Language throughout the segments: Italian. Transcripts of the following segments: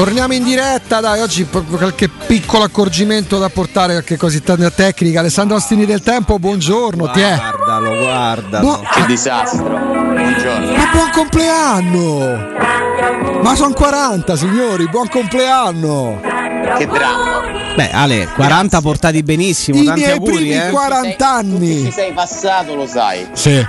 Torniamo in diretta, dai, oggi qualche piccolo accorgimento da portare, qualche cosetta tecnica. Alessandro Ostini del Tempo, buongiorno, ti è? Guardalo, guardalo. Bu- che disastro. Buongiorno. Ma buon compleanno! Ma sono 40, signori, buon compleanno! Che dramma. Beh, Ale, 40 Grazie. portati benissimo, I tanti miei auguri, primi eh. 40 anni. Ci sei passato, lo sai. Sì.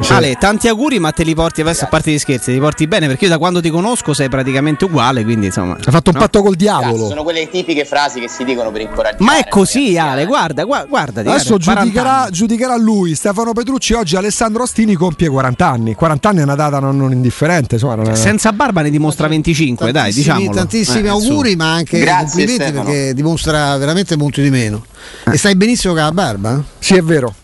Sì. Ale, tanti auguri, ma te li porti adesso a parte di scherzi, ti porti bene perché io da quando ti conosco sei praticamente uguale, quindi insomma. Hai fatto un no? patto col diavolo. Cazzo, sono quelle tipiche frasi che si dicono per incoraggiare. Ma è così, Ale, guarda, guarda, guarda Adesso giudicherà, giudicherà, lui, Stefano Petrucci. Oggi Alessandro Ostini compie 40 anni. 40 anni è una data non, non indifferente. Insomma, non è... Senza barba ne dimostra 25, dai, diciamo. Tantissimi eh, auguri, ma anche Grazie, complimenti Stefano. perché dimostra veramente molto di meno. E stai benissimo con la barba? Sì, è vero.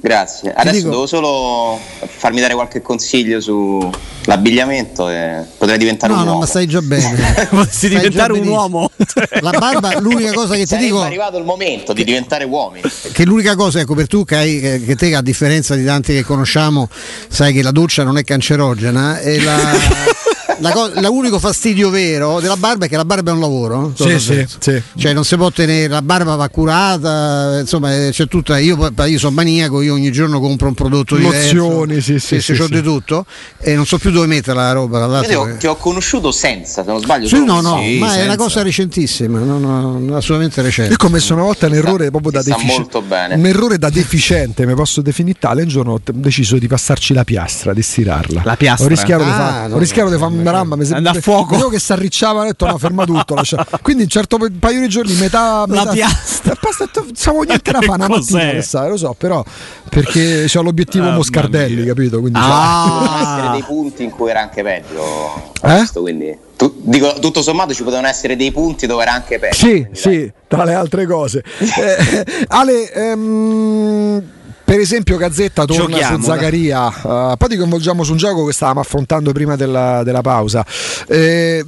Grazie. Adesso dico... devo solo farmi dare qualche consiglio sull'abbigliamento e potrei diventare no, un no, uomo. ma stai già bene. Potresti diventare un uomo. La barba, l'unica cosa che ti Sarebbe dico. È arrivato il momento di diventare uomini. Che l'unica cosa, ecco, per tu che, hai, che te, a differenza di tanti che conosciamo, sai che la doccia non è cancerogena e la. La co- l'unico fastidio vero della barba è che la barba è un lavoro. Sì, sì, sì. Cioè non si può tenere, la barba va curata, insomma eh, c'è tutta, io, io sono maniaco, io ogni giorno compro un prodotto Lozioni, diverso. sì, sì, sì, sì, sì. di tutto e non so più dove mettere la roba. Io ti ho, ti ho conosciuto senza, se non sbaglio. Sì, no, no, sì, ma è senza. una cosa recentissima, no, no, assolutamente recente. Io ho commesso una volta un errore proprio da sta deficiente. molto bene. Un errore da deficiente, mi posso definire tale. Un giorno ho deciso di passarci la piastra, di stirarla. La piastra? Ho rischiato di Ah, ho di fare ramma, mi Andà a fuoco. Vedevo che si arricciava, ho detto no, ferma tutto. lascia- Quindi un certo paio di giorni, metà. La metà piastra. Eh, basta- Stavo niente da fare una mattina, che sai, lo so, però perché c'ho l'obiettivo Mamma Moscardelli, capito? Quindi Potevano Ah. essere dei punti in cui era anche peggio. Eh? Questo, quindi, tu- dico, tutto sommato ci potevano essere dei punti dove era anche peggio. Sì, quindi, dai. sì, tra le altre cose. Eh, Ale, ehm, per esempio Gazzetta torna Giochiamo, su Zaccaria, eh, poi ti coinvolgiamo su un gioco che stavamo affrontando prima della, della pausa. Eh,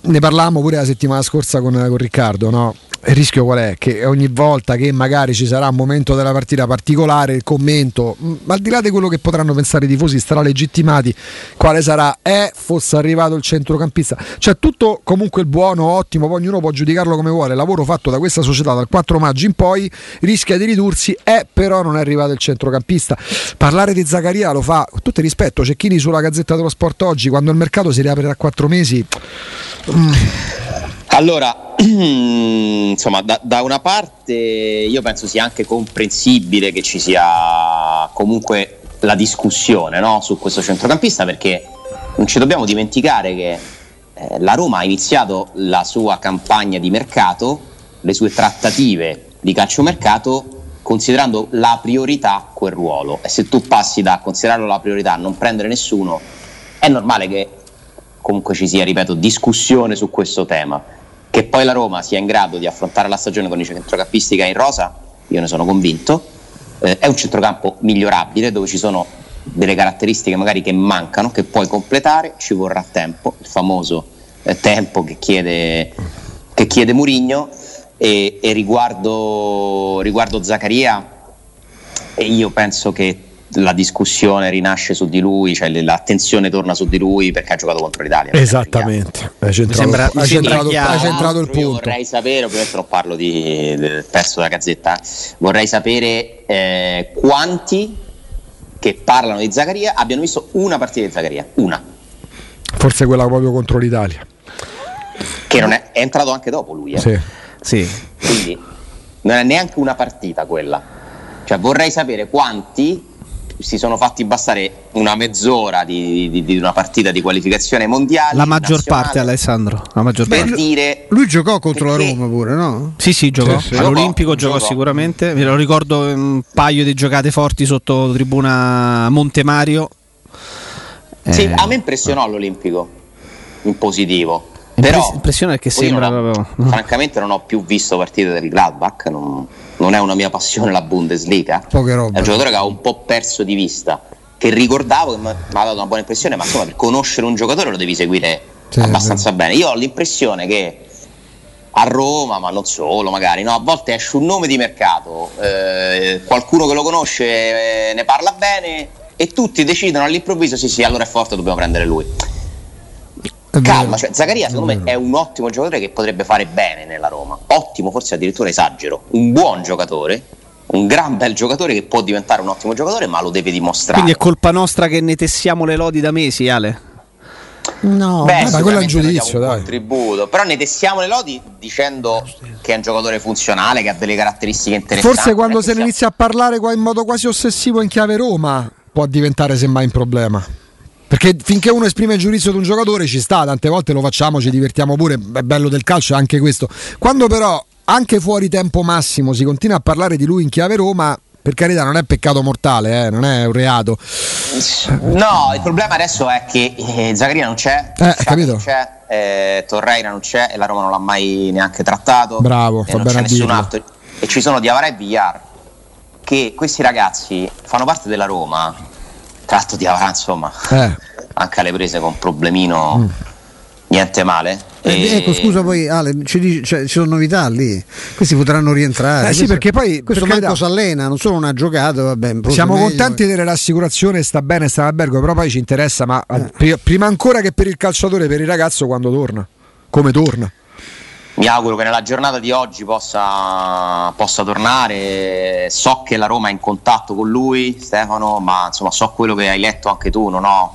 ne parlavamo pure la settimana scorsa con, con Riccardo, no? Il rischio qual è? Che ogni volta che magari ci sarà un momento della partita particolare, il commento, mh, al di là di quello che potranno pensare i tifosi, starà legittimati, quale sarà? È fosse arrivato il centrocampista. Cioè tutto comunque il buono, ottimo, poi ognuno può giudicarlo come vuole. Il lavoro fatto da questa società dal 4 maggio in poi rischia di ridursi, è però non è arrivato il centrocampista. Parlare di Zaccaria lo fa, tutto il rispetto, Cecchini sulla Gazzetta dello Sport oggi, quando il mercato si riapre da 4 mesi... Allora, insomma, da, da una parte io penso sia anche comprensibile che ci sia comunque la discussione no, su questo centrocampista perché non ci dobbiamo dimenticare che eh, la Roma ha iniziato la sua campagna di mercato, le sue trattative di calciomercato considerando la priorità quel ruolo e se tu passi da considerarlo la priorità a non prendere nessuno è normale che comunque ci sia, ripeto, discussione su questo tema. Che poi la Roma sia in grado di affrontare la stagione con i centrocampisti che ha in rosa, io ne sono convinto. Eh, è un centrocampo migliorabile dove ci sono delle caratteristiche magari che mancano, che puoi completare, ci vorrà tempo, il famoso eh, tempo che chiede, che chiede Murigno. E, e riguardo, riguardo Zaccaria, e io penso che la discussione rinasce su di lui, cioè l'attenzione torna su di lui perché ha giocato contro l'Italia. Esattamente, hai centrato, sembra centrato- hai centrato il punto. vorrei sapere, ovviamente non parlo di, del pezzo della gazzetta, vorrei sapere eh, quanti che parlano di Zaccaria abbiano visto una partita di Zaccaria, una, Forse quella proprio contro l'Italia. che non è, è entrato anche dopo lui, eh. Sì. Sì. quindi non è neanche una partita quella. Cioè vorrei sapere quanti si sono fatti bastare una mezz'ora di, di- di una partita di qualificazione mondiale. La maggior nazionale, parte, Alessandro. La maggior per parte. dire Lui giocò contro la Roma pure, no? Sì, sì, giocò. Sì, sì. All'Olimpico Giocò, giocò, giocò. sicuramente. Me lo ricordo un paio di giocate forti sotto tribuna Montemario. Sì, Eh, a me impressionò l'Olimpico in positivo. Però impressione che sembra non ho- francamente non ho più visto partite del Gladbach, non, non è una mia passione la Bundesliga. Poche robe. È un giocatore che ho un po' perso di vista, che ricordavo che mi ha dato una buona impressione, ma insomma per conoscere un giocatore lo devi seguire Sì, abbastanza bene. Io ho l'impressione che a Roma, ma non solo magari, no? a volte esce un nome di mercato, eh, qualcuno che lo conosce eh, ne parla bene e tutti decidono all'improvviso sì sì allora è forte dobbiamo prendere lui. Calma, cioè, Zaccaria secondo me è un ottimo giocatore che potrebbe fare bene nella Roma, ottimo forse addirittura esagero, un buon giocatore, un gran bel giocatore che può diventare un ottimo giocatore ma lo deve dimostrare. Quindi è colpa nostra che ne tessiamo le lodi da mesi, Ale? No, Beh, ma quello è un giudizio, un dai. contributo, però ne tessiamo le lodi dicendo che è un giocatore funzionale, che ha delle caratteristiche interessanti. Forse quando se ne inizia a parlare qua in modo quasi ossessivo in chiave Roma può diventare semmai un problema. Perché finché uno esprime il giudizio di un giocatore ci sta, tante volte lo facciamo, ci divertiamo pure, è bello del calcio è anche questo. Quando però anche fuori tempo massimo si continua a parlare di lui in chiave Roma, per carità non è peccato mortale, eh, non è un reato. No, il problema adesso è che eh, Zaccaria non c'è, Eh, capito. non c'è, eh, Torreira non c'è e la Roma non l'ha mai neanche trattato. Bravo, e fa bene a nessun dirlo. altro. E ci sono Diavara e Villar che questi ragazzi fanno parte della Roma. Tra l'altro Diavara insomma Eh. anche alle prese con un problemino niente male. Eh, E- Ecco, scusa poi Ale, ci, dici- cioè, ci sono novità lì. Questi potranno rientrare. Eh sì, Questo- perché poi, questo per manco carità- si allena, non solo non ha giocato, vabbè, Siamo meglio. contenti delle rassicurazioni, sta bene, sta in albergo, però poi ci interessa, ma Eh. pri- prima ancora che per il calciatore, per il ragazzo quando torna. Come torna? Mi auguro che nella giornata di oggi possa, possa tornare. So che la Roma è in contatto con lui, Stefano, ma insomma so quello che hai letto anche tu, non ho,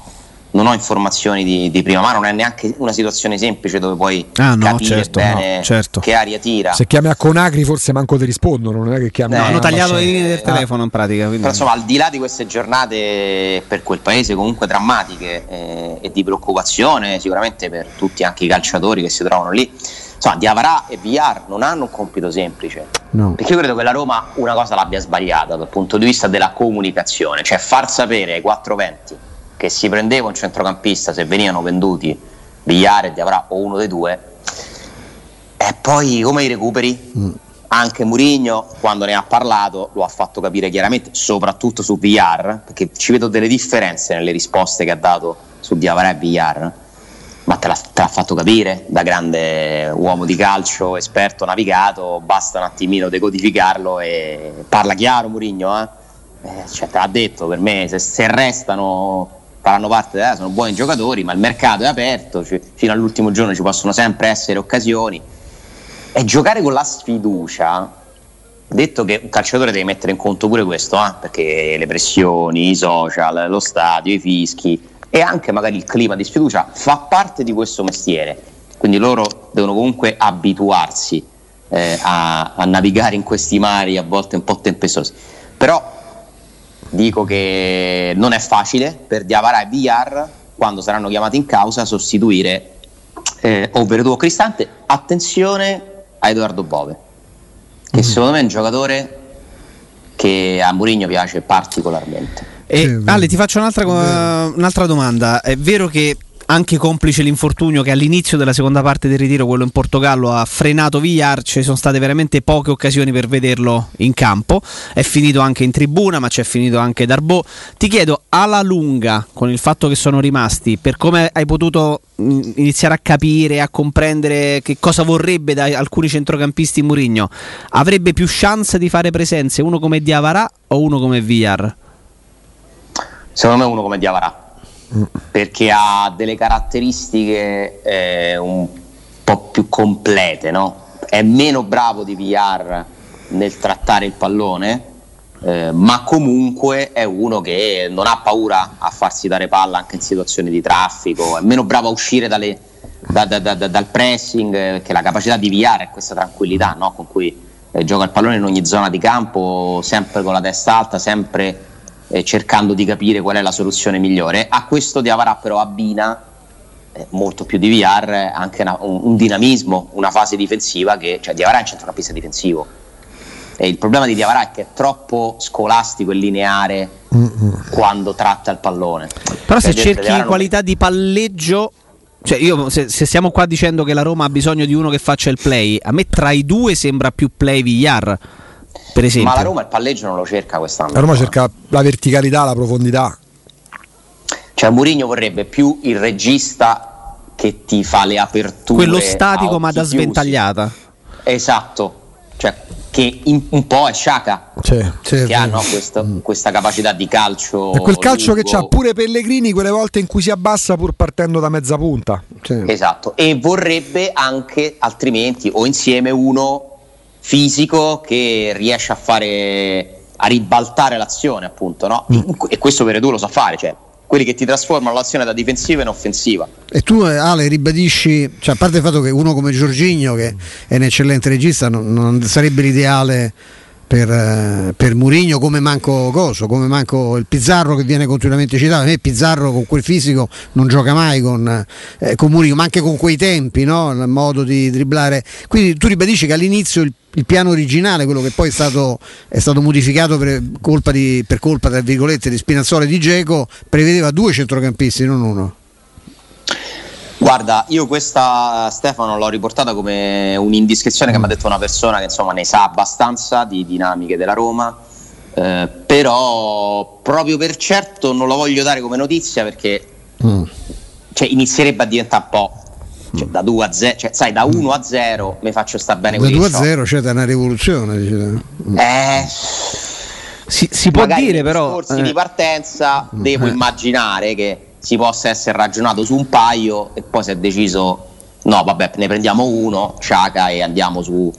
non ho informazioni di, di prima mano, non è neanche una situazione semplice dove puoi Ah, no, capire certo, bene no, certo. che aria tira. Se chiami a Conagri forse manco ti rispondono, non è che chiami Eh, a- hanno no, tagliato le linee del Ah. telefono in pratica. quindi- Però insomma, al di là di queste giornate per quel paese comunque drammatiche eh, e di preoccupazione, sicuramente per tutti anche i calciatori che si trovano lì, insomma, Diavarà e Villar non hanno un compito semplice. No. Perché io credo che la Roma una cosa l'abbia sbagliata dal punto di vista della comunicazione, cioè far sapere ai 420 che si prendeva un centrocampista se venivano venduti Villar e Diavarà o uno dei due, e poi come i recuperi? Anche Murigno, quando ne ha parlato, lo ha fatto capire chiaramente, soprattutto su VR, perché ci vedo delle differenze nelle risposte che ha dato su Diavara e VR, ma te l'ha, te l'ha fatto capire da grande uomo di calcio, esperto navigato, basta un attimino decodificarlo e parla chiaro Murigno, eh? Eh, cioè, te l'ha detto, per me se, se restano faranno parte, eh, sono buoni giocatori, ma il mercato è aperto, ci- fino all'ultimo giorno ci possono sempre essere occasioni. E giocare con la sfiducia, detto che un calciatore deve mettere in conto pure questo, eh, perché le pressioni, i social, lo stadio, i fischi e anche magari il clima di sfiducia fa parte di questo mestiere. Quindi loro devono comunque abituarsi eh, a, a navigare in questi mari a volte un po' tempestosi. Però dico che non è facile per Diavara e Villar quando saranno chiamati in causa sostituire eh, o Veretout o Cristante attenzione a Edoardo Bove che secondo me è un giocatore che a Mourinho piace particolarmente E. Ale, ti faccio un'altra, un'altra domanda. È vero che anche complice l'infortunio che all'inizio della seconda parte del ritiro, quello in Portogallo, ha frenato Villar, ci sono state veramente poche occasioni per vederlo in campo. È finito anche in tribuna, ma c'è finito anche Darbo. Ti chiedo, alla lunga, con il fatto che sono rimasti, per come hai potuto mh, iniziare a capire, a comprendere che cosa vorrebbe da alcuni centrocampisti Mourinho, avrebbe più chance di fare presenze uno come Diavara o uno come Villar? Secondo me uno come Diavara perché ha delle caratteristiche eh, un po' più complete no? è meno bravo di VR nel trattare il pallone eh, ma comunque è uno che non ha paura a farsi dare palla anche in situazioni di traffico è meno bravo a uscire dalle- da- da- da- da- dal pressing eh, che la capacità di VR è questa tranquillità no? con cui eh, gioca il pallone in ogni zona di campo sempre con la testa alta sempre eh, cercando di capire qual è la soluzione migliore. A questo Diavara però abbina eh, molto più di VR anche una- un, un dinamismo, una fase difensiva che cioè Diavara è un centrocampista difensivo. E il problema di Diavara è che è troppo scolastico e lineare quando tratta il pallone. Però se Cioè, cerchi Diavara non- qualità di palleggio, cioè io se, se stiamo qua dicendo che la Roma ha bisogno di uno che faccia il play, a me tra i due sembra più play Villar, per esempio. Ma la Roma il palleggio non lo cerca quest'anno. La Roma cerca la verticalità, la profondità. Cioè Mourinho vorrebbe più il regista che ti fa le aperture. Quello statico ma da chiusi. sventagliata. Esatto, cioè che in, un po' è Sciaca Sì. Sì, che ha no, questo- questa capacità di calcio È quel calcio che lungo. c'ha pure Pellegrini quelle volte in cui si abbassa pur partendo da mezza punta. Sì. Esatto, e vorrebbe anche altrimenti o insieme uno fisico che riesce a fare a ribaltare l'azione, appunto, no? E questo Veredù lo sa fare, cioè quelli che ti trasformano l'azione da difensiva in offensiva. E tu eh, Ale ribadisci, cioè, a parte il fatto che uno come Giorginio, che è un eccellente regista, non, non sarebbe l'ideale per, eh, per Murigno come manco Coso, come manco il Pizzarro che viene continuamente citato. A me Pizzarro con quel fisico non gioca mai con, eh, con Murigno, ma anche con quei tempi, no? il modo di dribblare. Quindi tu ribadisci che all'inizio il, il piano originale, quello che poi è stato, è stato modificato per colpa, di, per colpa di Spinazzola e di Geco, prevedeva due centrocampisti, non uno. Guarda, io questa Stefano l'ho riportata come un'indiscrezione che mi ha detto una persona che insomma ne sa abbastanza di dinamiche della Roma, eh, però proprio per certo non lo voglio dare come notizia perché Mm. cioè, inizierebbe a diventare un po' cioè, da 2 a 0, cioè, sai, da 1 a 0 mi faccio sta bene Da con 2 a il 0 c'è da una rivoluzione. dice. Eh, Si, si può dire però... discorsi eh, di partenza devo immaginare che si possa essere ragionato su un paio e poi si è deciso no vabbè ne prendiamo uno Ciaca e andiamo su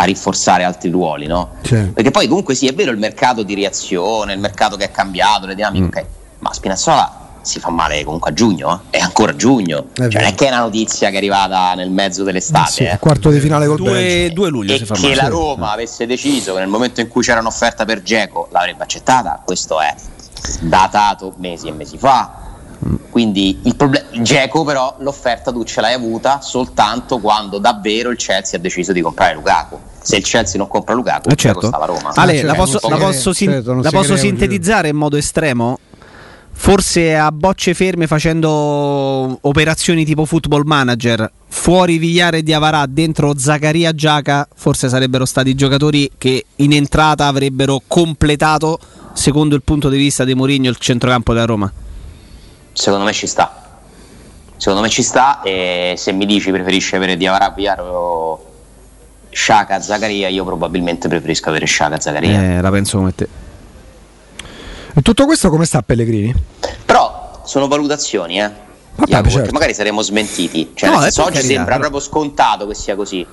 a rinforzare altri ruoli no? Sì. perché poi comunque sì è vero il mercato di reazione il mercato che è cambiato le dinamiche ok ma Spinazzola si fa male comunque a giugno eh? è ancora giugno È cioè, non è che è una notizia che è arrivata nel mezzo dell'estate Sì, eh. quarto di finale col due, Belgio. 2 luglio e si fa che male. la Roma avesse deciso che nel momento in cui c'era un'offerta per Geco l'avrebbe accettata, questo è datato mesi e mesi fa. Quindi il problema Geco però l'offerta tu ce l'hai avuta soltanto quando davvero il Chelsea ha deciso di comprare Lukaku. Se il Chelsea non compra Lukaku, Eh, certo. sta alla Roma. Ale, la posso, la posso sin- certo, la si posso sintetizzare in modo estremo? Forse a bocce ferme facendo operazioni tipo football manager, fuori Vigliare e Diavarà, dentro Zaccaria Giaca, forse sarebbero stati giocatori che in entrata avrebbero completato, secondo il punto di vista di Mourinho, il centrocampo della Roma. Secondo me ci sta. Secondo me ci sta e se mi dici preferisci avere Diavara Villar o Sciaca Zaccaria, io probabilmente preferisco avere Sciaca Zaccaria. Eh, la penso come te. E tutto questo come sta Pellegrini? Però sono valutazioni, eh. Vabbè, Jacopo, certo. magari saremo smentiti. Cioè, No, senso, oggi carità, sembra però. proprio scontato che sia così.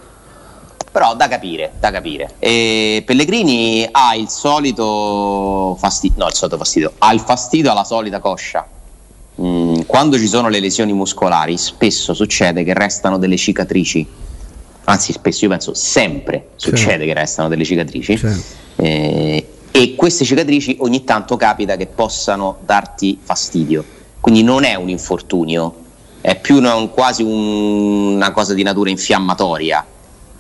Però da capire, da capire. E Pellegrini ha il solito fastidio, no, il solito fastidio, ha il fastidio alla solita coscia. Mm, quando ci sono le lesioni muscolari, spesso succede che restano delle cicatrici. Anzi, spesso io penso sempre succede che restano delle cicatrici. Sì. Eh, e queste cicatrici ogni tanto capita che possano darti fastidio. Quindi non è un infortunio, è più una- un- quasi un- una cosa di natura infiammatoria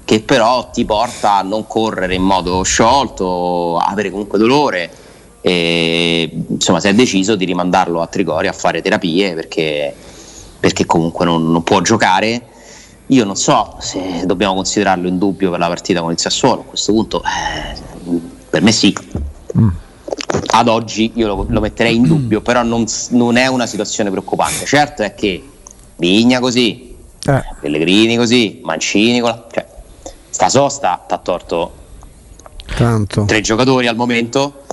che però ti porta a non correre in modo sciolto, a avere comunque dolore. E, insomma, si è deciso di rimandarlo a Trigori a fare terapie perché, perché comunque non, non può giocare. Io non so se dobbiamo considerarlo in dubbio per la partita con il Sassuolo. A questo punto, eh, per me sì. Ad oggi io lo, lo metterei in dubbio, però non, non è una situazione preoccupante. Certo è che Vigna così, Eh, Pellegrini così, Mancini con la- cioè, sta sosta t'ha torto Tanto. tre giocatori al momento.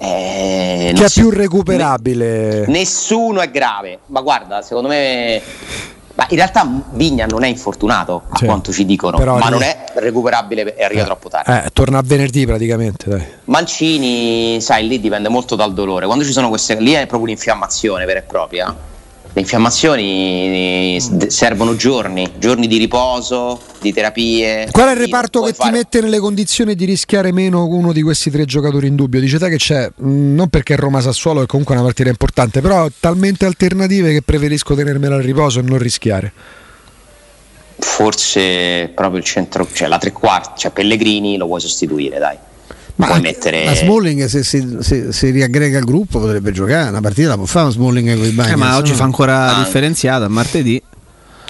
Eh, chi non è più recuperabile? ne- nessuno è grave, ma guarda, secondo me. Ma in realtà Vigna non è infortunato, a Sì. quanto ci dicono, ma arriva- non è recuperabile e arriva troppo tardi. Eh, torna a venerdì praticamente. Dai. Mancini, sai, lì dipende molto dal dolore. Quando ci sono queste, lì è proprio un'infiammazione vera e propria. Le infiammazioni eh, s- servono giorni, giorni di riposo, di terapie. Qual è il reparto che ti fare- mette nelle condizioni di rischiare meno uno di questi tre giocatori in dubbio? Dice te che c'è, mh, non perché Roma Sassuolo è comunque una partita importante, però talmente alternative che preferisco tenermela al riposo e non rischiare. Forse proprio il centro, cioè la tre quarti, cioè Pellegrini lo vuoi sostituire, dai. Puoi anche- mettere Ma Smalling se si, se- si riaggrega al gruppo potrebbe giocare, una partita la può fare Smalling con i bagni. Eh, ma oggi fa ancora Ah. differenziata, martedì.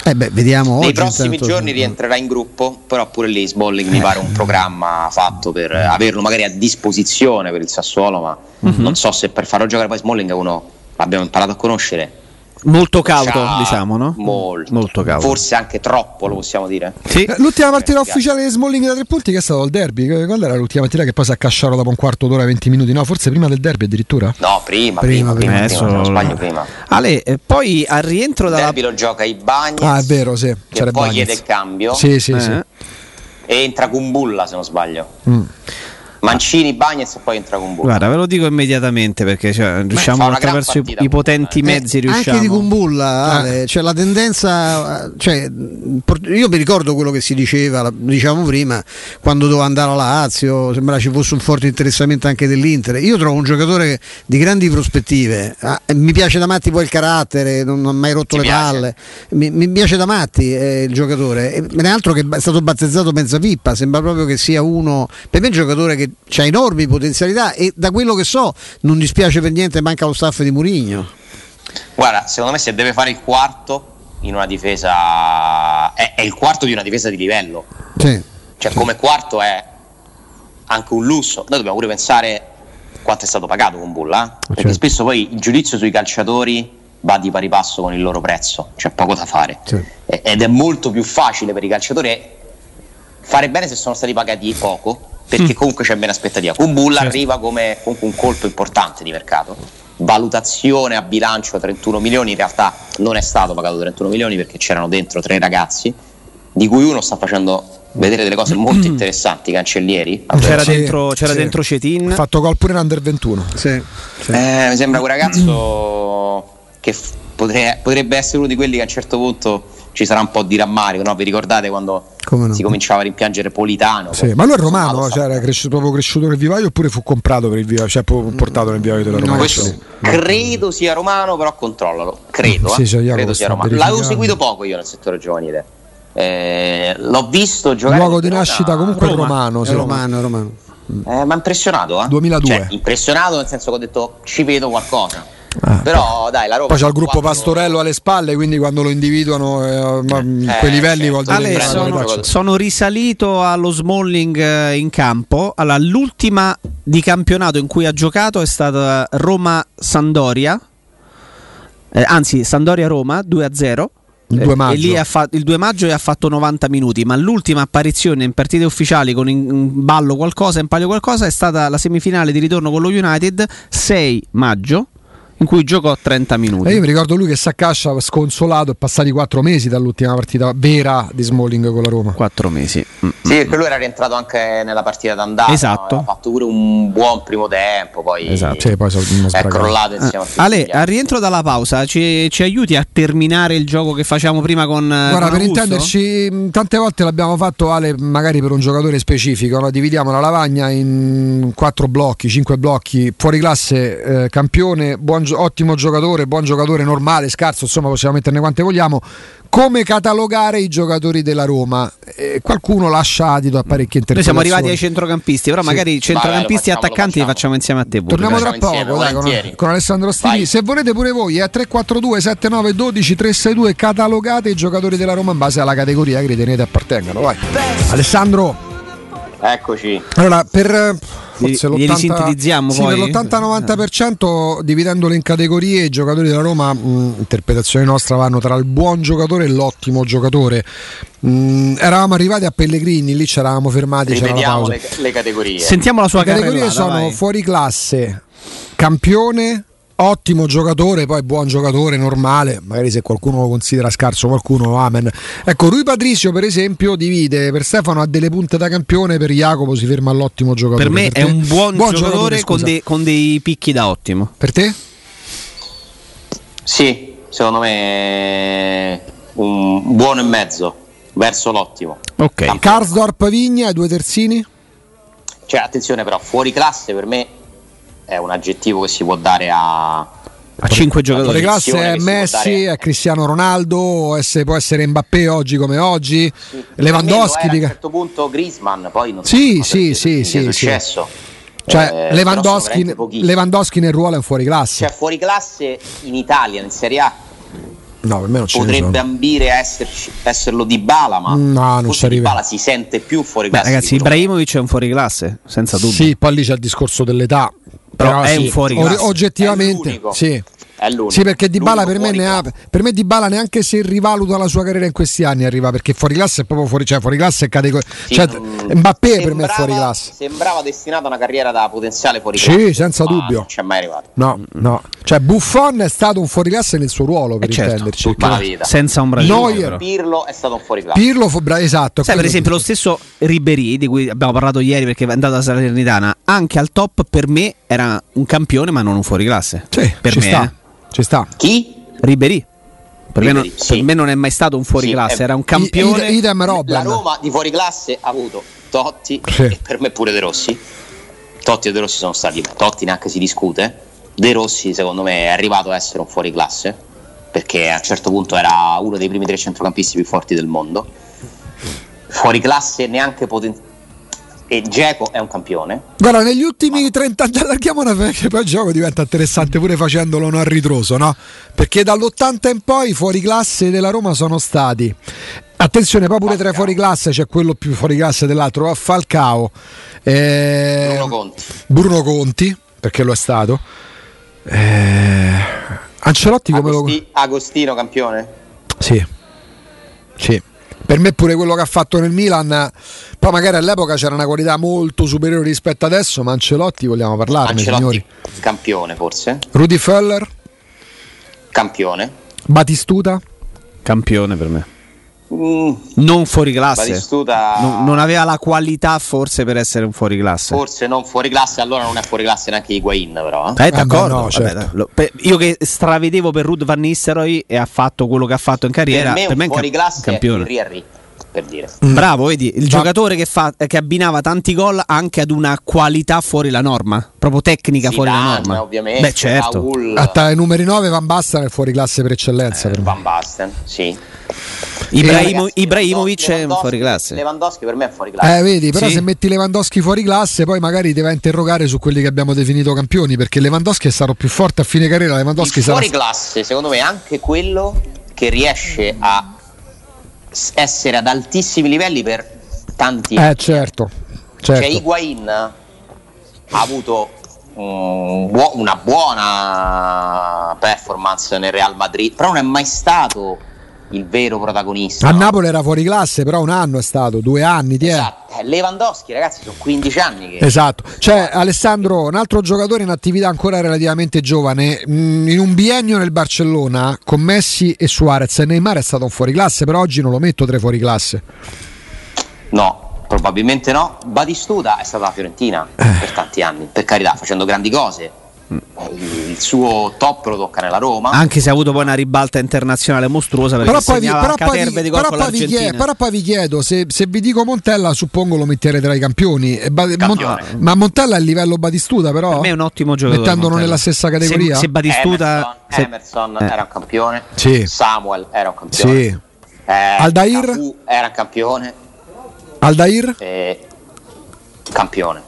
Eh beh, vediamo Nei oggi. prossimi intanto- giorni rientrerà in gruppo, però pure lì Smalling mi pare un programma fatto per Eh. averlo magari a disposizione per il Sassuolo, ma Mhm. non so se per farlo giocare poi Smalling è uno l'abbiamo imparato a conoscere, Molto cauto, Ciao. diciamo, no? Molto. Molto cauto. Forse anche troppo, lo possiamo dire. Sì. Eh, L'ultima partita ufficiale di Smalling da tre punti che è stato il derby. Eh, Qual era l'ultima partita che poi si accasciarono dopo un quarto d'ora, 20 minuti? No, forse prima del derby addirittura? No, prima, Prima, prima, prima. prima, Adesso- prima, se non sbaglio prima. Ale, eh, poi al rientro Il dalla derby lo gioca i Bagnets, Ah, è vero, sì. che C'era poi Bagnets. chiede il cambio Sì, sì, Eh, sì. e entra Kumbulla, se non sbaglio. Mm. Mancini, Bagnets e poi entra Kumbulla. Guarda, ve lo dico immediatamente perché cioè, riusciamo attraverso i, partita i potenti eh. mezzi Eh, riusciamo. Anche di Kumbulla, Ale, cioè la tendenza, eh, cioè, io mi ricordo quello che si diceva, diciamo prima, quando doveva andare alla Lazio, sembrava ci fosse un forte interessamento anche dell'Inter. Io trovo un giocatore di grandi prospettive, Ah, mi piace da matti poi il carattere, non ha mai rotto Ti le piace? palle, mi, mi piace da matti eh, il giocatore, e altro che è stato battezzato mezza pippa, sembra proprio che sia uno, per me è un giocatore che ha enormi potenzialità e da quello che so non dispiace per niente, manca lo staff di Murigno. Guarda, secondo me se deve fare il quarto in una difesa è, è il quarto di una difesa di livello. Sì. Cioè come quarto è anche un lusso. Noi dobbiamo pure pensare quanto è stato pagato con Bulla, eh? perché certo. spesso poi il giudizio sui calciatori va di pari passo con il loro prezzo, c'è poco da fare. Sì. E- Ed è molto più facile per i calciatori fare bene se sono stati pagati poco, perché comunque c'è ben aspettativa. Con Bulla arriva come comunque un colpo importante di mercato. Valutazione a bilancio 31 milioni, in realtà non è stato pagato 31 milioni perché c'erano dentro tre ragazzi, di cui uno sta facendo vedere delle cose molto interessanti, cancellieri. C'era, Sì, dentro, c'era sì. dentro Cetin. Ha fatto gol pure in under 21. Sì, sì. Eh, mi sembra quel ragazzo che f- potre- potrebbe essere uno di quelli che a un certo punto ci sarà un po' di rammarico, no? Vi ricordate quando no? si cominciava a rimpiangere Politano? Sì, ma lui è romano, cioè era cresciuto, proprio cresciuto nel vivaio oppure fu comprato per il vivaio, cioè po- portato nel vivaio della Roma? Questo credo sia romano, però controllalo. Credo, Sì, eh. sì, Jacopo credo sia romano. L'avevo seguito poco io nel settore giovanile. Eh, l'ho visto giocare. Luogo di nascita comunque Roma. romano, È sì. romano, è romano. Eh, mi ha impressionato, eh. 2002. Cioè, impressionato nel senso che ho detto ci vedo qualcosa. Ah, Però dai, la Roma. Poi c'ha il gruppo Pastorello alle spalle, quindi quando lo individuano eh, in Eh, quei livelli sì. vuol dire Ale, sono, sono risalito allo Smalling eh, in campo. Allora, l'ultima di campionato in cui ha giocato è stata Roma-Sandoria. Eh, anzi, Sandoria-Roma 2-0. Il 2 Eh, maggio. E lì ha fa- il 2 maggio e ha fatto 90 minuti, ma l'ultima apparizione in partite ufficiali con in ballo qualcosa, in palio qualcosa, è stata la semifinale di ritorno con lo United 6 maggio, in cui giocò 30 minuti. E io mi ricordo lui che si accascia sconsolato, è passati 4 mesi dall'ultima partita vera di Smalling con la Roma. 4 mesi. Mm. Sì, perché lui era rientrato anche nella partita d'andata. Esatto. Ha fatto pure un buon primo tempo, poi Esatto. Sì, poi è crollato insieme a tutti Ale, al rientro dalla pausa ci, ci aiuti a terminare il gioco che facciamo prima con eh, Guarda, con per Augusto? intenderci, mh, tante volte l'abbiamo fatto Ale, magari per un giocatore specifico, no? dividiamo la lavagna in quattro blocchi, cinque blocchi, fuori classe, eh, campione, buon gio- ottimo giocatore, buon giocatore, normale, scarso, insomma possiamo metterne quante vogliamo. Come catalogare i giocatori della Roma? Eh, qualcuno lascia adito a parecchie Noi siamo arrivati ai centrocampisti, però Sì. magari i centrocampisti e attaccanti li facciamo. facciamo insieme a te. pure. Torniamo tra Facciamo poco insieme, dai, con, con Alessandro Stili. Vai. Se volete pure voi, è 342 79 12 362 catalogate i giocatori della Roma in base alla categoria che ritenete appartengano. Vai. Alessandro, Eccoci. allora per eh, forse glieli l'80 sintetizziamo sì, poi? per l'80-90% dividendolo in categorie i giocatori della Roma, mh, interpretazione nostra, vanno tra il buon giocatore e l'ottimo giocatore. Mh, eravamo arrivati a Pellegrini, lì ci eravamo fermati, c'era la Rivediamo pausa. le, le categorie. Sentiamo la sua Le categorie sono vai. fuori classe, campione, ottimo giocatore, poi buon giocatore, normale, magari se qualcuno lo considera scarso, qualcuno amen. Ecco, Rui Patricio per esempio divide per Stefano ha delle punte da campione, per Jacopo si ferma all'ottimo giocatore. Per me è te? un buon, giocatore, con, scusa. dei, con dei picchi da ottimo. Per te? Sì, secondo me un buono e mezzo verso l'ottimo. Ok. Campione. Karsdorp Vigna, due terzini? Cioè, attenzione però, fuori classe per me è un aggettivo che si può dare a... A 5 Fuori giocatori. classe Posizione è Messi, dare- è Cristiano Ronaldo, esse- può essere Mbappé oggi come oggi, Per Lewandowski. era dica- A un certo punto Griezmann, poi non Sì, so sì, sì, sì, è sì. successo. Cioè, Eh, Lewandowski. Lewandowski nel ruolo è un fuori classe. Cioè, fuori classe in Italia, in Serie A, no, per me non ce potrebbe ambire a esserci- esserlo di Bala, ma No, non ci forse di. Bala si sente più fuori Beh, classe. ragazzi. Ibrahimovic è un fuoriclasse, senza dubbio. Sì, poi lì c'è il discorso dell'età. Però è un fuori o-. Oggettivamente, È sì. È l'unico. Sì, perché Di Bala per me, ne ha, per me Di Bala neanche se rivaluta la sua carriera in questi anni arriva perché fuori classe è proprio fuori, cioè fuori classe è categoria. Sì, cioè, mm, Mbappé per me è fuori classe. Sembrava destinato a una carriera da potenziale fuori Sì, classe, senza ma dubbio. Non c'è mai arrivato. No, no. Cioè Buffon è stato un fuori classe nel suo ruolo per Eh, certo, intenderci. Tutta la vita. senza Neuer. però. Pirlo è stato un fuori classe. Pirlo fu bra- esatto. Sai, per esempio, lo stesso Ribery, di cui abbiamo parlato ieri perché è andato alla Salernitana, anche al top per me era un campione, ma non un fuoriclasse. Sì, per ci me, sta. eh. Ci sta. Chi? Ribery. Per, me non, Ribéry, sì. per me non è mai stato un fuoriclasse, Sì, è- era un campione. i- idem Robben. La Roma di fuori classe ha avuto Totti Sì. e per me pure De Rossi. Totti e De Rossi sono stati, Totti neanche si discute. De Rossi secondo me è arrivato a essere un fuori classe perché a un certo punto era uno dei primi tre centrocampisti più forti del mondo. Fuori classe neanche potenziale. E Geco è un campione. Guarda, negli ultimi 30 anni allarghiamo una perché poi il gioco diventa interessante pure facendolo non a ritroso, no? Perché dall'80 in poi fuori classe della Roma sono stati. Attenzione, poi pure tra i fuori classe c'è quello più fuori classe dell'altro, Falcao. eh, Bruno Conti. Bruno Conti, perché lo è stato. Eh, Ancelotti come lo Agosti- Agostino campione. Sì. Sì. Per me pure quello che ha fatto nel Milan, poi magari all'epoca c'era una qualità molto superiore rispetto adesso, ma Ancelotti vogliamo parlarne, Ancelotti signori. campione forse. Rudy Feller, Campione. Batistuta, Campione per me. Mm, Non fuoriclasse. Batistuta Non, non aveva la qualità forse per essere un fuoriclasse. forse non fuori classe, allora non è fuori classe neanche Higuain però. eh. Eh, d'accordo. no, Vabbè, certo. lo- per- io che stravedevo per Ruud Van Nistelrooy e ha fatto quello che ha fatto in carriera, per me un è un fuori cam- classe è campione. Henry Henry, per dire. Bravo, vedi, il Va- giocatore che, fa, che abbinava tanti gol anche ad una qualità fuori la norma, proprio tecnica fuori la norma. ovviamente. Beh, certo. Raul, ai numeri 9 Van Basten è fuori classe per eccellenza. per me. Van Basten, sì. Ibrahimo- Ragazzi, Ibrahimovic è un fuori classe. Lewandowski per me è fuori classe. Eh, vedi, però Sì. se metti Lewandowski fuori classe, poi magari ti va a interrogare su quelli che abbiamo definito campioni, perché Lewandowski è stato più forte a fine carriera. Lewandowski Il sarà fuori classe, secondo me, è anche quello che riesce a essere ad altissimi livelli per tanti Eh, anni. certo. Cioè, certo. Higuain ha avuto una buona performance nel Real Madrid, però non è mai stato il vero protagonista. A no? Napoli era fuori classe, però un anno è stato, due anni, ti è. Esatto. Eh, Lewandowski, ragazzi, sono 15 anni che Esatto, c'è Alessandro, un altro giocatore in attività ancora relativamente giovane, mh, in un biennio nel Barcellona con Messi e Suarez. Neymar è stato un fuoriclasse, però oggi non lo metto tra i fuoriclasse. No, probabilmente no. Batistuta è stata la Fiorentina per tanti anni, per carità, facendo grandi cose. Il suo top lo tocca nella Roma. Anche se ha avuto poi una ribalta internazionale mostruosa perché Però poi, vi, però, poi vi- di però poi vi chiedo, però poi vi chiedo, se, se vi dico Montella, suppongo lo metterete tra i campioni. E Ba- Campione. Mon- ma Montella è il livello Batistuta, però? Per me è un ottimo giocatore. Mettendolo Montella. nella stessa categoria? Se, se Batistuta Emerson, se- Emerson eh. era un campione. Sì. Samuel era un campione. Sì. Eh, Aldair? Cafu era un campione. Aldair? eh, campione.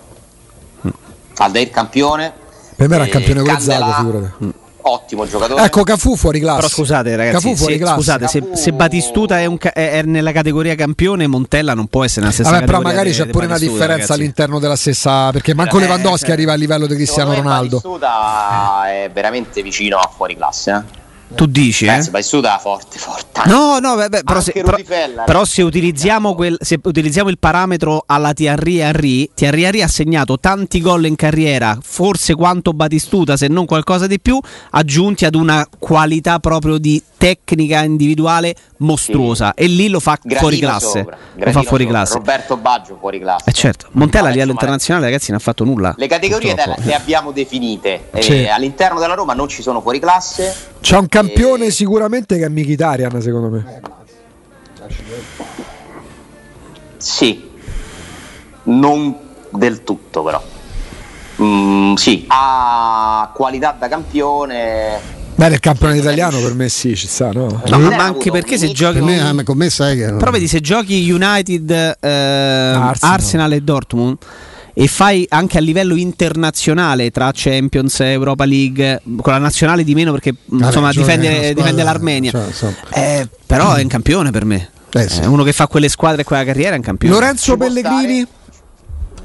Aldair campione. Per me era un eh, campione Candela, Zago, figurati. Ottimo giocatore. Ecco, Cafu fuori classe. Però scusate ragazzi, Cafu fuori se, classe. scusate, se, Cafu- se Batistuta è, un ca- è- è nella categoria campione, Montella non può essere nella stessa Vabbè, però magari di- c'è di pure una differenza ragazzi. all'interno della stessa. Perché manco Eh, Lewandowski cioè- arriva al livello di Cristiano Ronaldo. Batistuta è veramente vicino a fuori classe. Eh? Tu dici, eh? Ragazzi, Batistuta forte, forte. No, no, vabbè, però, se, però, però se utilizziamo, quel- se utilizziamo il parametro alla Thierry Henry, Thierry Henry ha segnato tanti gol in carriera, forse quanto Batistuta, se non qualcosa di più, aggiunti ad una qualità proprio di tecnica individuale mostruosa. E lì lo fa Gradino fuori classe. Lo fa fuori sopra. classe. Roberto Baggio fuori classe. Eh certo, Montella a livello internazionale, ragazzi, non ha fatto nulla. Le categorie purtroppo. le, abbiamo definite. Eh, Sì. all'interno della Roma non ci sono fuori classe. C'è un campione Eh. sicuramente che è Mkhitaryan, secondo me. Sì, non del tutto però. Mm, sì, ha qualità da campione. Beh, nel campione italiano per me sì, ci sta, no? No, ma anche perché se giochi Per me, eh, con me sai che. Però vedi se giochi United, eh, Arsenal. Arsenal. e Dortmund e fai anche a livello internazionale tra Champions, Europa League, con la nazionale di meno perché Vabbè, insomma difende, squadra, difende l'Armenia. cioè, insomma. Eh, però è un campione per me. Eh, sì. Eh, uno che fa quelle squadre e quella carriera è un campione. Lorenzo Ci Pellegrini,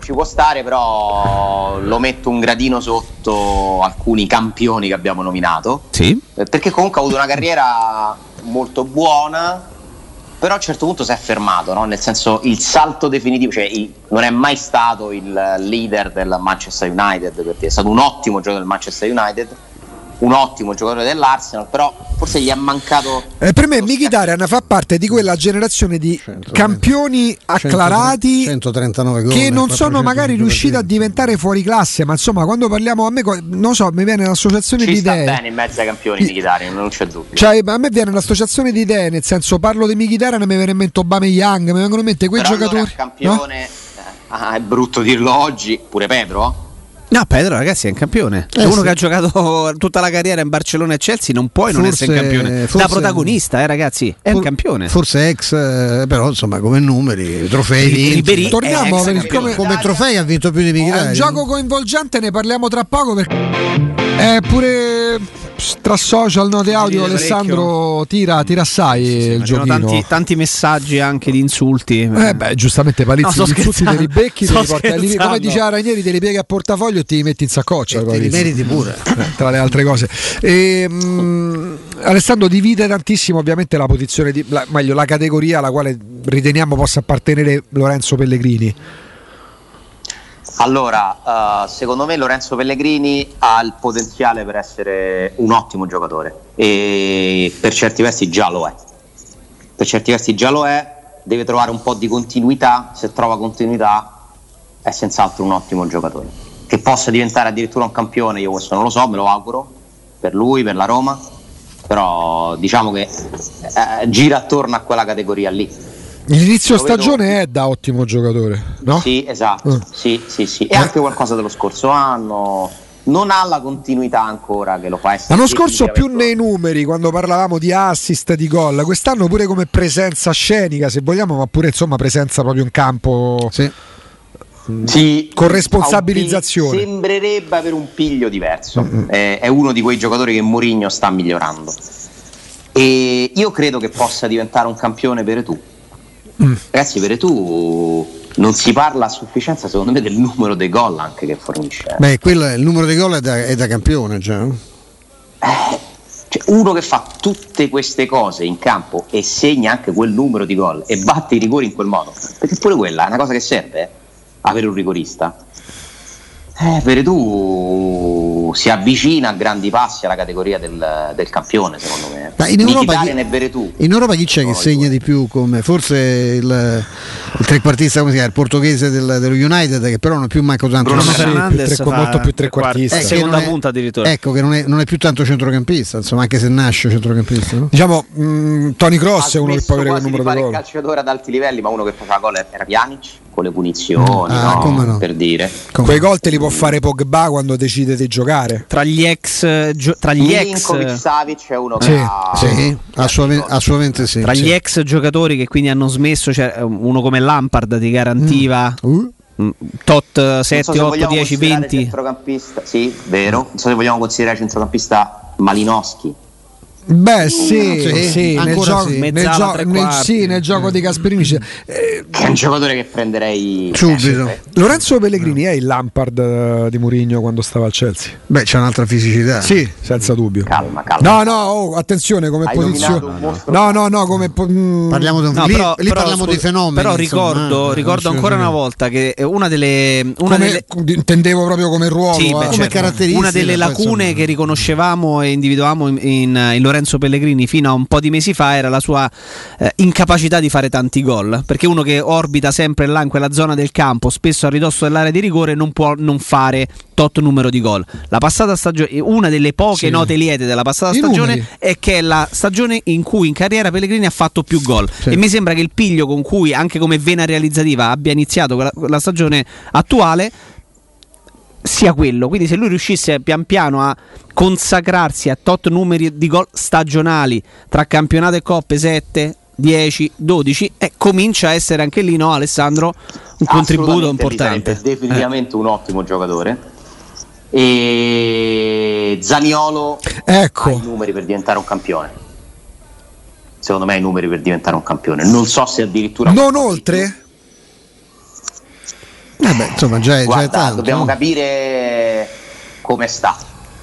ci può stare, però lo metto un gradino sotto alcuni campioni che abbiamo nominato. Sì. Eh, Perché comunque ha avuto una carriera molto buona, però a un certo punto si è fermato, no? nel senso il salto definitivo, cioè il- non è mai stato il leader del Manchester United, perché è stato un ottimo giocatore del Manchester United, un ottimo giocatore dell'Arsenal, però forse gli è mancato... Eh, per me Mkhitaryan fa parte di quella generazione di 130. campioni acclarati 139 gol, che non sono 400 magari riusciti a diventare fuori classe, ma insomma quando parliamo a me, non so, mi viene l'associazione Ci di sta idee. bene in mezzo ai campioni militari, non c'è dubbio. Cioè, a me viene l'associazione di idee, nel senso parlo di Mkhitaryan e mi viene in mente Obama Young, mi vengono in mente quei Però allora giocatori. un campione, eh, ah, è brutto dirlo oggi, pure Pedro, No, Pedro, ragazzi, è un campione. È Eh, uno sì. che ha giocato tutta la carriera in Barcellona e Chelsea, non puoi non Forse- essere un campione. Da protagonista, eh, ragazzi, è un For- campione. Forse ex, eh, però insomma come numeri, trofei vinti. Torniamo è per come- come trofei ha vinto più di È Mkhitaryan. un gioco coinvolgente, ne parliamo tra poco perché è pure tra social, note audio, Alessandro tira, tira assai il Ma c'erano giochino. tanti, tanti messaggi anche di insulti. Eh beh, giustamente Palizzi, No, gli insulti te li becchi, te li come diceva Ranieri, te li pieghi a portafoglio e ti li metti in saccoccia. Te li meriti pure. Eh, tra le altre cose. E, mm, Alessandro divide tantissimo ovviamente la posizione, di, la, meglio la categoria alla quale riteniamo possa appartenere Lorenzo Pellegrini. Allora, eh, secondo me Lorenzo Pellegrini ha il potenziale per essere un ottimo giocatore e per certi versi già lo è. Per certi versi già lo è, deve trovare un po' di continuità, se trova continuità è senz'altro un ottimo giocatore. Che possa diventare addirittura un campione, io questo non lo so, me lo auguro, per lui, per la Roma, però diciamo che eh, gira attorno a quella categoria lì. L'inizio vedo- stagione è da ottimo giocatore, no? Sì, esatto, Mm. sì, sì, sì. E anche qualcosa dello scorso anno. Non ha la continuità ancora che lo fa essere. L'anno scorso più nei numeri, quando parlavamo di assist, di gol, quest'anno pure come presenza scenica, se vogliamo, ma pure insomma presenza proprio in campo. Sì. Sì, Con responsabilizzazione. Sembrerebbe avere un piglio diverso. Eh, è uno di quei giocatori che Mourinho sta migliorando. E io credo che possa diventare un campione per tu. Ragazzi, per tu non si parla a sufficienza, secondo me, del numero dei gol anche che fornisce. Beh, quello è, il numero di gol è da, è da campione già. no? Cioè, uno che fa tutte queste cose in campo e segna anche quel numero di gol e batte i rigori in quel modo, perché pure quella è una cosa che serve, eh, avere un rigorista. Eh, Veretù si avvicina a grandi passi alla categoria del, del campione, secondo me. Ma in Europa, chi, in Europa chi c'è che No, segna di più come forse il, il trequartista come si chiama, il portoghese del- dello United che però non è più manco tanto Bruno Sì, più Fernandes tre- molto più tre quarti- trequartista. Eh, che seconda è- punta addirittura. Ecco che non è, non è più tanto centrocampista, insomma, anche se nasce centrocampista. no? Diciamo, mh, Tony Ha Cross è uno che può avere quel di numero di fare il gol. calciatore ad alti livelli, ma uno che faceva gol era Pjanic con le punizioni, Ah, no? come no. per dire. Come- Quei gol te li può fare Pogba quando decide di giocare. Tra gli ex, gio- tra gli ex, Milinkovic Savic è uno che Sì, ha Sì, assolutamente, assolutamente sì. tra sì. gli ex giocatori che quindi hanno smesso, cioè uno come Lampard ti garantiva Uh, mm, tot Non 7, so se 8, vogliamo 10, considerare 20. Centrocampista, sì, vero. Non so se vogliamo considerare centrocampista Malinowski. Beh, sì, Sì, sì, nel, ancora gioco, sì. nel, Mezzala, gio- tre nel- quarti. sì, nel gioco di Gasperini. eh, Che è un giocatore che prenderei Subito. eh, Lorenzo Pellegrini è il Lampard eh, di Mourinho quando stava al Chelsea. beh, c'è un'altra fisicità. Sì, senza dubbio. Calma, calma. No, no, oh, attenzione come posizione. No, no, no, come po- mm, Parliamo di un No, lì, però, lì parliamo scusa, di fenomeni. Però insomma, ricordo, eh, ricordo ancora una volta che una delle, una come- delle intendevo proprio come ruolo. Sì, eh. beh, come certo. caratteristica, Una delle lacune insomma. che riconoscevamo e individuavamo in, in- in Lorenzo Pellegrini fino a un po' di mesi fa era la sua eh, incapacità di fare tanti gol. Perché uno che orbita sempre là in quella zona del campo, spesso a ridosso dell'area di rigore, non può non fare tot numero di gol. La passata stagione, una delle poche Sì. note liete della passata I stagione numeri. è che è la stagione in cui in carriera Pellegrini ha fatto più gol. Sì. E mi sembra che il piglio con cui, anche come vena realizzativa, abbia iniziato la stagione attuale sia quello. Quindi, se lui riuscisse pian piano a consacrarsi a tot numeri di gol stagionali tra campionato e coppe 7, 10, 12, eh, comincia a essere anche lì, no, Alessandro? Un contributo importante. È definitivamente un ottimo giocatore. E Zaniolo ha i Ecco, numeri per diventare un campione. Secondo me i numeri per diventare un campione. Non so se addirittura non oltre? Eh beh, insomma, già è, già è Guarda, tanto. dobbiamo no? capire come sta,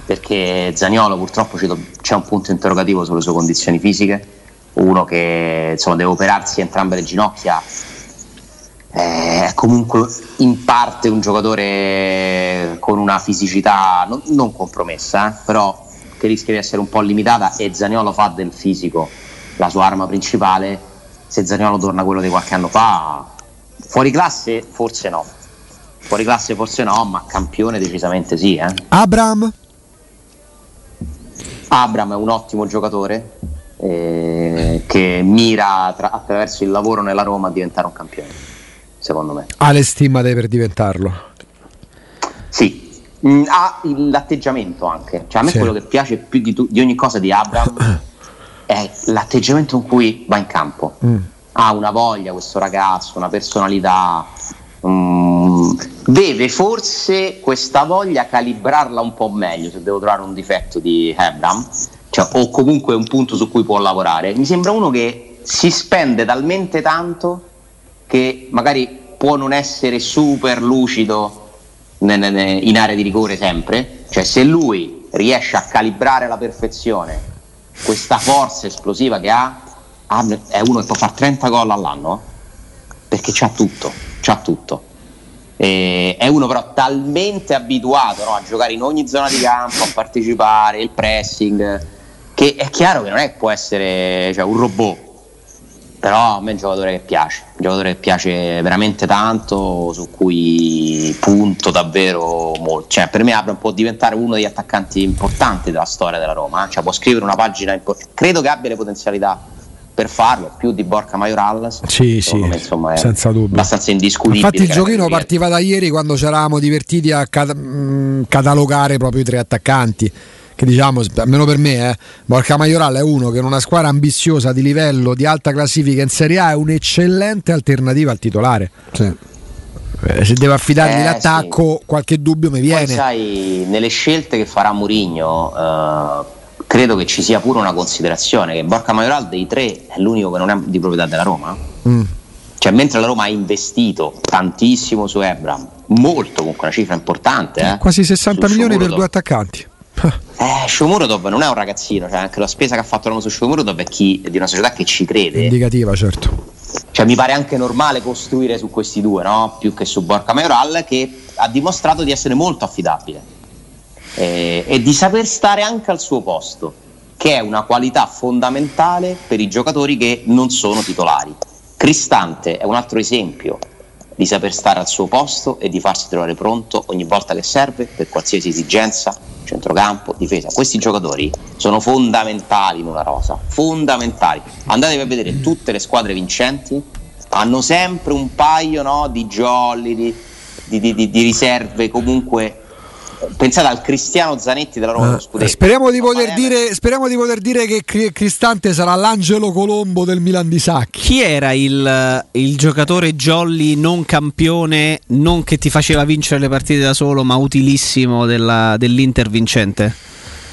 perché Zaniolo purtroppo c'è un punto interrogativo sulle sue condizioni fisiche, uno che insomma, deve operarsi entrambe le ginocchia, eh, è comunque in parte un giocatore con una fisicità non, non compromessa, eh, però che rischia di essere un po' limitata e Zaniolo fa del fisico la sua arma principale, se Zaniolo torna a quello di qualche anno fa, fuori classe forse no. Fuori classe forse no, ma campione decisamente sì. Eh. Abram? Abram è un ottimo giocatore eh, che mira tra- attraverso il lavoro nella Roma a diventare un campione, secondo me. Ha le stimmate per diventarlo. Sì, Mm, ha l'atteggiamento anche. Cioè, a me Sì. quello che piace più di, tu- di ogni cosa di Abram è l'atteggiamento con cui va in campo. Mm. Ha una voglia questo ragazzo, una personalità. Mm, deve forse questa voglia calibrarla un po' meglio se devo trovare un difetto di Abram, cioè, o comunque un punto su cui può lavorare. Mi sembra uno che si spende talmente tanto che magari può non essere super lucido in area di rigore sempre, cioè se lui riesce a calibrare alla perfezione questa forza esplosiva che ha, è uno che può fare 30 gol all'anno, perché c'ha tutto, c'ha tutto. E è uno però talmente abituato no, a giocare in ogni zona di campo, a partecipare, il pressing, che è chiaro che non è che può essere cioè, un robot, però a me è un giocatore che piace, un giocatore che piace veramente tanto, su cui punto davvero molto. Cioè, per me Abram può diventare uno degli attaccanti importanti della storia della Roma, eh. cioè, può scrivere una pagina importante. Credo che abbia le potenzialità per farlo, più di Borca Majoral. Sì, sì, me, insomma, è senza dubbio. abbastanza indiscutibile. Infatti il giochino partiva da ieri quando ci eravamo divertiti a cat- mh, catalogare proprio i tre attaccanti. Che diciamo, almeno per me, eh, Borca Majoral è uno che in una squadra ambiziosa di livello di alta classifica in Serie A è un'eccellente alternativa al titolare. Sì. Eh, se devo affidargli Eh, l'attacco, qualche dubbio mi Poi viene. sai, nelle scelte che farà Mourinho, eh, credo che ci sia pure una considerazione che Borca Majoral dei tre è l'unico che non è di proprietà della Roma. Mm. Cioè, mentre la Roma ha investito tantissimo su Ebram, molto comunque una cifra importante, eh, Quasi 60 su milioni per due attaccanti. Eh, Shomurodov non è un ragazzino, cioè anche la spesa che ha fatto l'anno su Shomurodov è chi, è di una società che ci crede. Indicativa, certo. Cioè, mi pare anche normale costruire su questi due, no? Più che su Borca Majoral, che ha dimostrato di essere molto affidabile eh, e di saper stare anche al suo posto, che è una qualità fondamentale per i giocatori che non sono titolari. Cristante è un altro esempio di saper stare al suo posto e di farsi trovare pronto ogni volta che serve per qualsiasi esigenza, centrocampo, difesa. Questi giocatori sono fondamentali in una rosa, fondamentali. Andatevi a vedere tutte le squadre vincenti, hanno sempre un paio no, di jolly, di, di- di- di- riserve comunque. Pensate al Cristiano Zanetti della Roma Scudetto. speriamo, di dire, speriamo di poter dire che Cri- Cristante sarà l'Angelo Colombo del Milan di Sacchi. Chi era il, il giocatore jolly non campione, non che ti faceva vincere le partite da solo, ma utilissimo della- dell'Inter vincente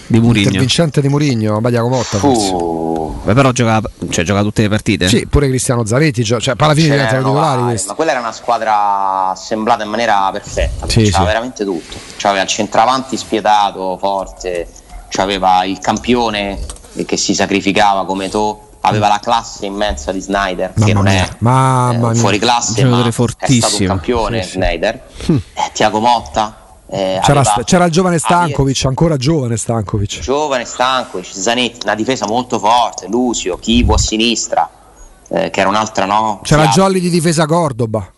di Mourinho? Vincente di Mourinho, Badiaco Motta forse. Beh, però gioca, cioè, gioca tutte le partite. Sì, pure Cristiano Zanetti, gio- cioè alla fine diventano C'erano titolari ma quella era una squadra assemblata in maniera perfetta, Sì, c'aveva sì. veramente tutto. C'aveva il centravanti spietato, forte, c'aveva il campione che si sacrificava come To, aveva la classe immensa di Snyder, che Mamma non mia, è mamma eh, fuori classe, ma è stato un campione Sì, sì. Snyder. Eh, Tiago Motta, eh, C'era, aveva- c'era il giovane aveva- Stankovic, ancora giovane Stankovic. giovane Stankovic, Zanetti, una difesa molto forte, Lucio, Chivo a sinistra, eh, che era un'altra no. C'era Chiaro. Jolly di difesa Cordoba.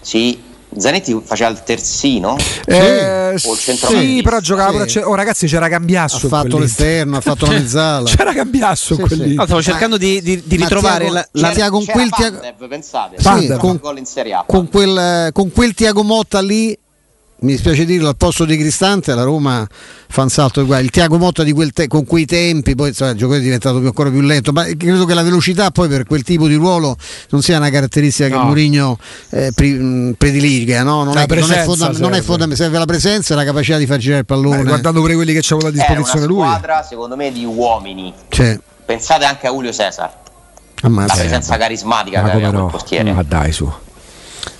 Sì, Zanetti faceva il terzino. Eh, O il sì, centrocampista. però giocava Sì. a Oh ragazzi, c'era Ha Cambiasso. in fatto l'esterno, ha fatto la mezzala. C'era Cambiasso Sì, sì. No, stavo cercando di, di- di ritrovare Tiago- la, la- C'era- con quel Tiago- pensate, Sì, con- gol in Serie A. con quel, con quel Tiago Motta lì mi dispiace dirlo al posto di Cristante la Roma fa un salto di qua il Tiago Motta di quel te- con quei tempi poi insomma, il giocatore è diventato più- ancora più lento ma credo che la velocità poi per quel tipo di ruolo non sia una caratteristica che No. Mourinho eh, pri- mh, prediliga no? non, La è, non è presenza fonda- non è serve. fondamentale serve la presenza e la capacità di far girare il pallone Eh, guardando pure quelli che c'aveva a una disposizione lui. squadra, secondo me, di uomini. Cioè, Pensate anche a Julio Cesar, la ammazza. presenza carismatica Ma che aveva no? quel portiere. Ma dai su.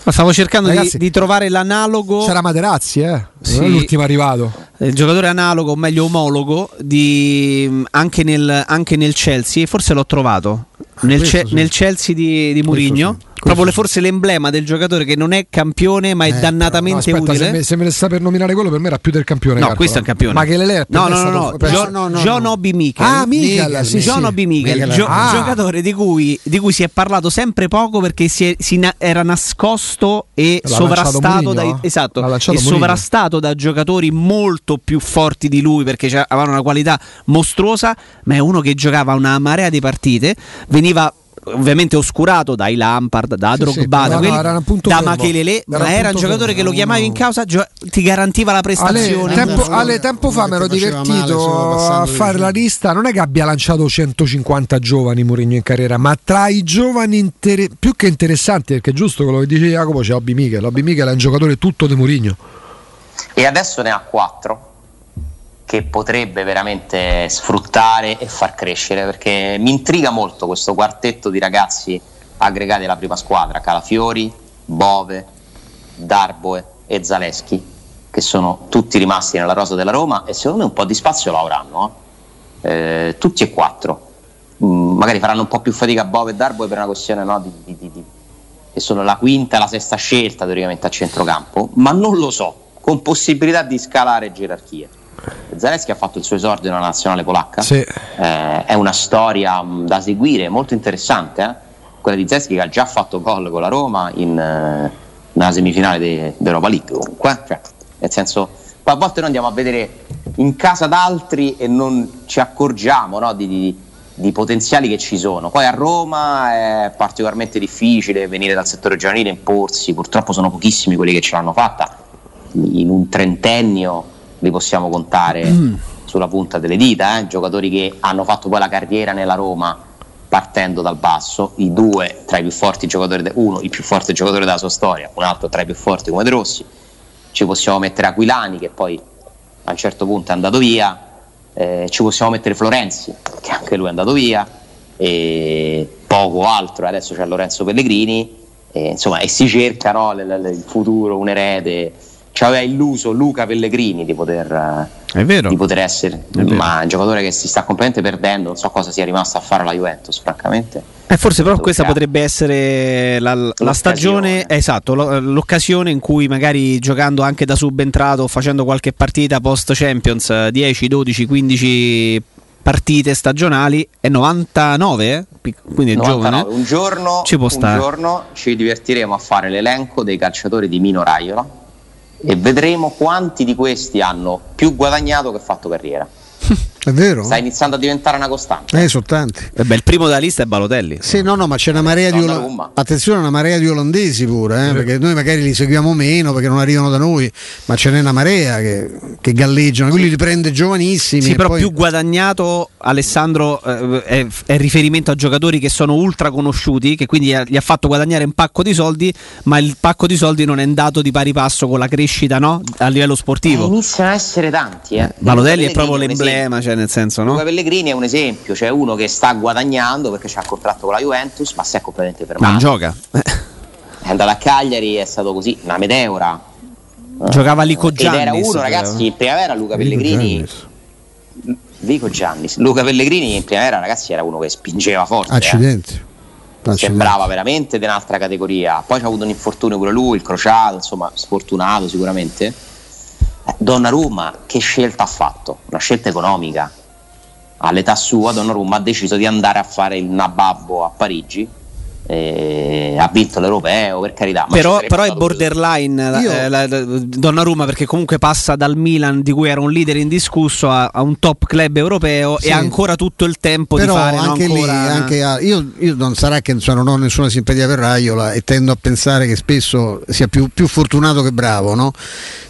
Stavo cercando Ragazzi, di, di trovare l'analogo. C'era Materazzi, eh? Sì. L'ultimo arrivato. il giocatore analogo, o meglio omologo, di, anche, nel, anche nel Chelsea, forse l'ho trovato. Nel, Ce- sì. nel Chelsea di, di Mourinho, sì, proprio le- forse l'emblema del giocatore che non è campione, ma è Eh, No, dannatamente aspetta, se utile. me, se me ne sta per nominare quello, per me era più del campione. No, Carlo. questo è un campione. Ma che le è per No, no, no, no, penso- John, no, no, John no. Obi Mikel. Ah, Mikel, sì, John sì. Obi Mikel, gio- ah. giocatore di cui, di cui si è parlato sempre poco perché si, è- na- era nascosto e L'ha sovrastato dai, eh? esatto, e sovrastato da giocatori molto più forti di lui perché avevano una qualità mostruosa, ma è uno che giocava una marea di partite, veniva ovviamente oscurato dai Lampard, da Sì, Drogba, sì, da, quelli- era da. Machelele, ma era un giocatore fermo, che lo chiamavi in causa, gio- ti garantiva la Ale, prestazione. tempo, solo- Ale, tempo fa mi ero male divertito solo a fare la lista. Non è che abbia lanciato 150 giovani Mourinho in carriera, ma tra i giovani inter- più che interessanti, perché è giusto quello che dice Jacopo, c'è Obi Mikel. Obi Mikel è un giocatore tutto di Mourinho. E adesso ne ha quattro che potrebbe veramente sfruttare e far crescere perché mi intriga molto questo quartetto di ragazzi aggregati alla prima squadra, Calafiori, Bove, Darboe e Zaleschi, che sono tutti rimasti nella rosa della Roma e secondo me un po' di spazio lo avranno, eh. Eh, tutti e quattro. Mm, magari faranno un po' più fatica Bove e Darboe per una questione no, di, di- di- che sono la quinta e la sesta scelta teoricamente a centrocampo, ma non lo so, con possibilità di scalare gerarchie. Zaleschi ha fatto il suo esordio nella nazionale polacca, Sì. Eh, è una storia mh, da seguire, molto interessante, eh? quella di Zaleschi che ha già fatto gol con la Roma in, eh, nella semifinale de- d'Europa League comunque. Cioè, nel senso, poi a volte noi andiamo a vedere in casa d'altri e non ci accorgiamo no, di, di- di potenziali che ci sono. Poi a Roma è particolarmente difficile venire dal settore giovanile e imporsi, purtroppo sono pochissimi quelli che ce l'hanno fatta, in un trentennio li possiamo contare sulla punta delle dita, eh? giocatori che hanno fatto poi la carriera nella Roma partendo dal basso, i due tra i più forti giocatori, de- uno il più forte giocatore della sua storia, un altro tra i più forti come De Rossi, ci possiamo mettere Aquilani che poi a un certo punto è andato via, eh, ci possiamo mettere Florenzi che anche lui è andato via, e poco altro, adesso c'è Lorenzo Pellegrini, e, insomma, e si cerca no, l- l- il futuro, un erede. Ci aveva illuso Luca Pellegrini di poter, eh, di poter essere, ma è un giocatore che si sta completamente perdendo. Non so cosa sia rimasto a fare la Juventus, francamente. Eh, forse però questa potrebbe essere la, la stagione, esatto, lo- l'occasione in cui magari giocando anche da subentrato, facendo qualche partita post Champions, eh, 10, 12, 15 partite stagionali, è 99, eh? Quindi è 99. giovane. Un giorno, Ci può un stare. giorno ci divertiremo a fare l'elenco dei calciatori di Mino Raiola e vedremo quanti di questi hanno più guadagnato che fatto carriera. È vero? Sta iniziando a diventare una costante. Eh, sono tanti. Eh beh, il primo della lista è Balotelli. Sì, no, no, ma c'è una marea di olandesi. Attenzione, una marea di olandesi pure, eh, perché noi magari li seguiamo meno perché non arrivano da noi, ma ce n'è una marea che, che galleggiano, quelli li prende giovanissimi. Sì, e però poi- più guadagnato Alessandro eh, è, è riferimento a giocatori che sono ultra conosciuti, che quindi gli ha fatto guadagnare un pacco di soldi, ma il pacco di soldi non è andato di pari passo con la crescita no? a livello Eh, sportivo. iniziano a essere tanti. Eh. Balotelli è proprio l'emblema, cioè nel senso, Luca no? Pellegrini è un esempio, cioè uno che sta guadagnando perché c'ha il contratto con la Juventus, ma si è completamente Ma non fermato. gioca. È andato a Cagliari, è stato così, una meteora. Giocava Lico Ed era Giannis, uno, ragazzi, in primavera Luca Pellegrini. Giannis. Vico Giannis. Luca Pellegrini in primavera, ragazzi, era uno che spingeva forte. eh. Accidenti. Accidenti. Sembrava veramente di un'altra categoria. Poi c'ha avuto un infortunio pure lui, il crociato, insomma, sfortunato sicuramente. Donnarumma, che scelta ha fatto? Una scelta economica. All'età sua, Donnarumma ha deciso di andare a fare il nababbo a Parigi. E ha vinto l'europeo, per carità. Però, però è borderline la- Io- eh, la- la- Donnarumma perché comunque passa dal Milan di cui era un leader indiscusso a, a un top club europeo Sì. e ha ancora tutto il tempo Però di fare no, anche lì, ancora- anche a- io, io non sarà che insomma, non ho nessuna simpatia per Raiola e tendo a pensare che spesso sia più, più fortunato che bravo, no?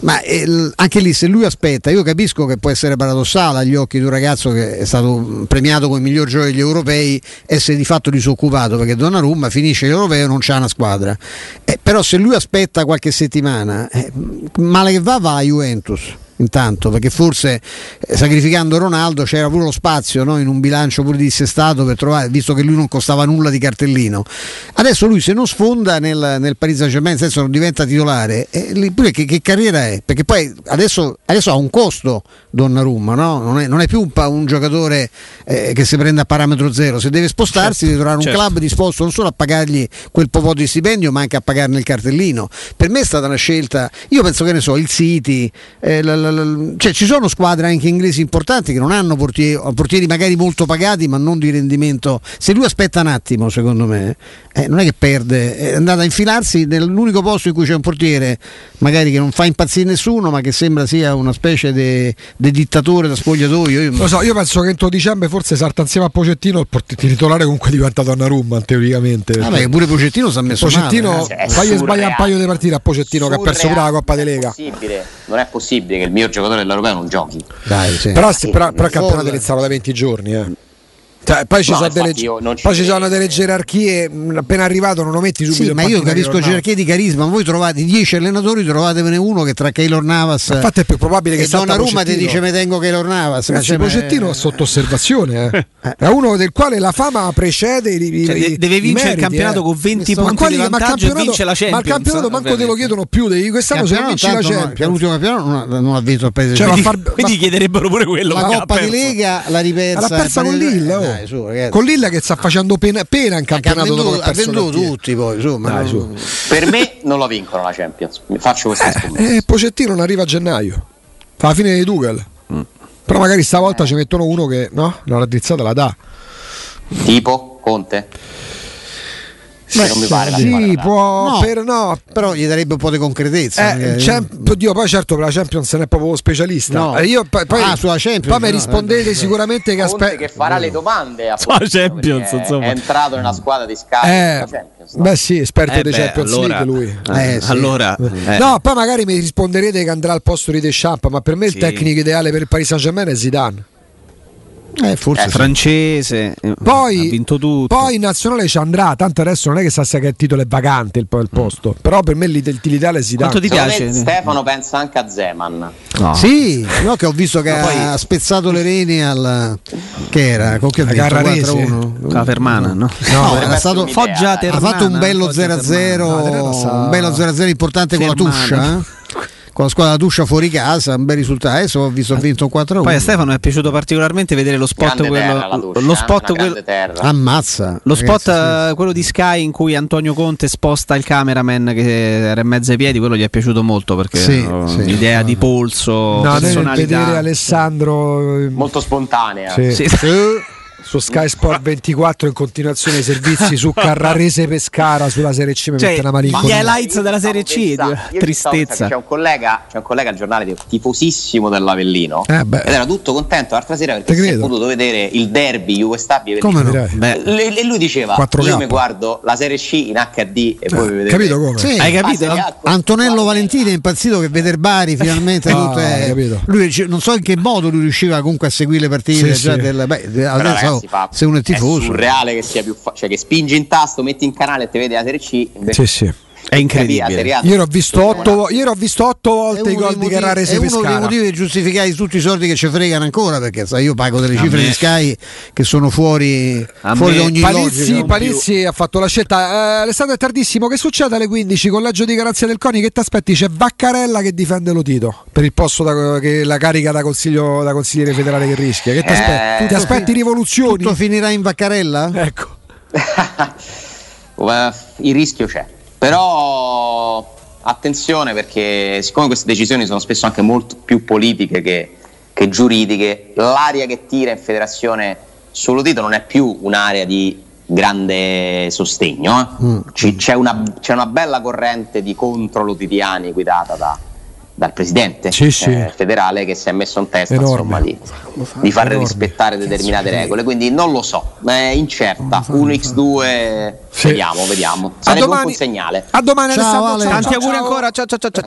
Ma eh, anche lì se lui aspetta, io capisco che può essere paradossale agli occhi di un ragazzo che è stato premiato come miglior giocatore degli europei essere di fatto disoccupato perché Donnarumma finisce l'europeo e non c'ha una squadra. Eh, però se lui aspetta qualche settimana, eh, male che va va a Juventus. Intanto, perché forse eh, sacrificando Ronaldo c'era pure lo spazio no? in un bilancio pure dissestato per trovare, visto che lui non costava nulla di cartellino. Adesso lui se non sfonda nel, nel Paris Saint Germain, nel senso non diventa titolare, eh, pure che, che carriera è? Perché poi adesso, adesso ha un costo Donnarumma, no? non, è, non è più un, un giocatore eh, che si prende a parametro zero, se deve spostarsi deve trovare un certo. club disposto non solo a pagargli quel po' di stipendio ma anche a pagarne il cartellino. Per me è stata una scelta, io penso che ne so, il City, eh, la- la- cioè ci sono squadre anche inglesi importanti che non hanno portieri, portieri magari molto pagati ma non di rendimento. Se lui aspetta un attimo secondo me, eh, non è che perde, è andata a infilarsi nell'unico posto in cui c'è un portiere magari che non fa impazzire nessuno ma che sembra sia una specie di dittatore da spogliatoio. Io- Lo so, io penso che entro dicembre forse salta insieme a Pocettino il port- titolare comunque diventa Donnarumma teoricamente. Vabbè, perché che pure Pocettino si è messo Pocettino male. È fagli sbagliare un surreale. paio di partite a Pocettino che ha perso pure la Surreale. Coppa di Non è Lega. possibile- Non è possibile che il miglior giocatore dell'Europeo non giochi. Dai, sì. Però, sì, però, però il campionato è iniziato da 20 giorni. Eh. Cioè, poi ci, No, sono, delle, poi ci sono delle gerarchie. Appena arrivato, non lo metti subito. Sì, ma io capisco gerarchie di carisma. Voi trovate 10 allenatori, trovatevene uno che tra Keylor Navas Infatti, è più probabile che salta Donnarumma ti dice me tengo Keylor Navas. ma Ragazzi, cioè, ma- Pocettino è sotto osservazione. eh. È uno del quale la fama precede i, i- Cioè, i- de- deve i vincere il meriti, campionato eh. con 20 Ma punti quali- di ma e campionato- vince la Ma il campionato manco te lo ovviamente. chiedono più. Di quest'anno se non vinci la Champions. l'ultimo campionato non ha, vinto il paese. Cioè, Quindi ma chiederebbero pure quello. la ma Coppa di. Lega l'ha ripersa. L'ha persa con Lille, oh. Dai, su, ragazzi. con Lilla che sta facendo pena, pena in ha campionato dopo venduto, ha ha venduto tutti poi, insomma. Dai, su. Per me non lo vincono la Champions. Mi Faccio questa scommessa. Eh, Pocettino non arriva a gennaio. Fa la fine di Tuchel. Mm. Però magari stavolta ci mettono uno che no, la raddrizzata la dà. Tipo Conte? Beh, non mi pare la Sì, da- può, No. per, no, Però gli darebbe un po' di concretezza. Eh, magari. Champ- oddio, poi certo per la Champions non è proprio specialista. No. Eh, io, poi, poi- Ah, sulla Champions, poi mi no, rispondete eh, sicuramente che aspetta. che farà le domande a Sulla Champions, insomma. È entrato nella squadra di Sky. Eh, beh sì, esperto Eh di Champions allora- League lui. eh, Eh, sì. allora, eh. No, poi magari mi risponderete che andrà al posto di Deschamps, ma per me Sì. il tecnico ideale per il Paris Saint Germain è Zidane. Eh, forse Eh, francese, eh, Poi, ha vinto tutto. poi in nazionale ci andrà, tanto adesso non è che sa se che il titolo è vacante il, il posto, però per me l'ideale è Zidane. Quanto ti piace? me Stefano pensa anche a Zeman. No. Sì, no, che ho visto che poi- ha spezzato le reni al che era con che Carrarese. 4-1. La Fermana, no? No, Potrebbe era stato Foggia ha fatto un bello Foggia 0-0, No, Ternana sa- un bello 0-0 importante con la Fermana. Tuscia, eh? Con la squadra Tuscia fuori casa, un bel risultato. Adesso ho visto ho vinto 4-1. Poi a Stefano è piaciuto particolarmente vedere lo spot Grande quello, Tuscia, lo eh, spot quello-. Ammazza. Lo spot ragazzi, eh, quello di Sky in cui Antonio Conte sposta il cameraman che era in mezzo ai piedi, quello gli è piaciuto molto perché Sì, eh, sì. l'idea di polso, No, personalità. vedere Alessandro eh, Molto spontanea. sì, Sì. Su Sky Sport 24 in continuazione i servizi su Carrarese Pescara sulla Serie C mi Cioè, mette una gli malinconia. highlights Io della Serie C, stavo tristezza. C'è un collega, c'è un collega al giornale tifosissimo dell'Avellino Eh, ed era tutto contento l'altra sera perché si è potuto vedere il derby Juve Stabia Come no? E lui diceva: 4K. Io mi guardo la Serie C in HD e voi Eh, vedete. capito come? Sì. hai capito? La Serie A con- Antonello Valentini è impazzito che veder Bari finalmente Ah, tutto è- capito. lui dice- non so in che modo lui riusciva comunque a seguire le partite Sì, già sì. del- beh, adesso, ragazzi, fa- se uno è È tifoso surreale che sia più fa- cioè che spingi in tasto, metti in canale e ti vedi la Serie C. invece Sì, sì. È incredibile. Ieri ho visto otto, ho visto otto volte i gol di Carrarese è uno dei Pescara. motivi per giustificare tutti i soldi che ci fregano ancora perché sai, io pago delle A cifre me- di Sky che sono fuori, fuori da ogni Palizzi, logica Palizzi ha fatto la scelta. Eh, Alessandro è tardissimo. Che succede alle 15? Collegio di garanzia del CONI. Che ti aspetti? C'è Vaccarella che difende Lotito per il posto da, che la carica da, consiglio, da consigliere federale che rischia. Che ti Eh, aspetti? Ti tutto aspetti rivoluzioni? tutto finirà in Vaccarella? Ecco. Eh, il rischio c'è. Però attenzione perché siccome queste decisioni sono spesso anche molto più politiche che, che giuridiche, l'aria che tira in federazione sullo Tito non è più un'area di grande sostegno. eh. Mm. Ci- c'è, una, c'è una bella corrente di contro lotitiani guidata da- dal presidente Sì, sì. eh, federale che si è messo in testa insomma, di, di far Enorme. rispettare determinate regole. Quindi non lo so, è incerta. 1x2, Sì. vediamo, vediamo. A Sarebbe un segnale. a domani Ciao, Alessandro. Ale. ciao, Tanti ciao, auguri ciao. ancora. Ciao ciao ciao ciao.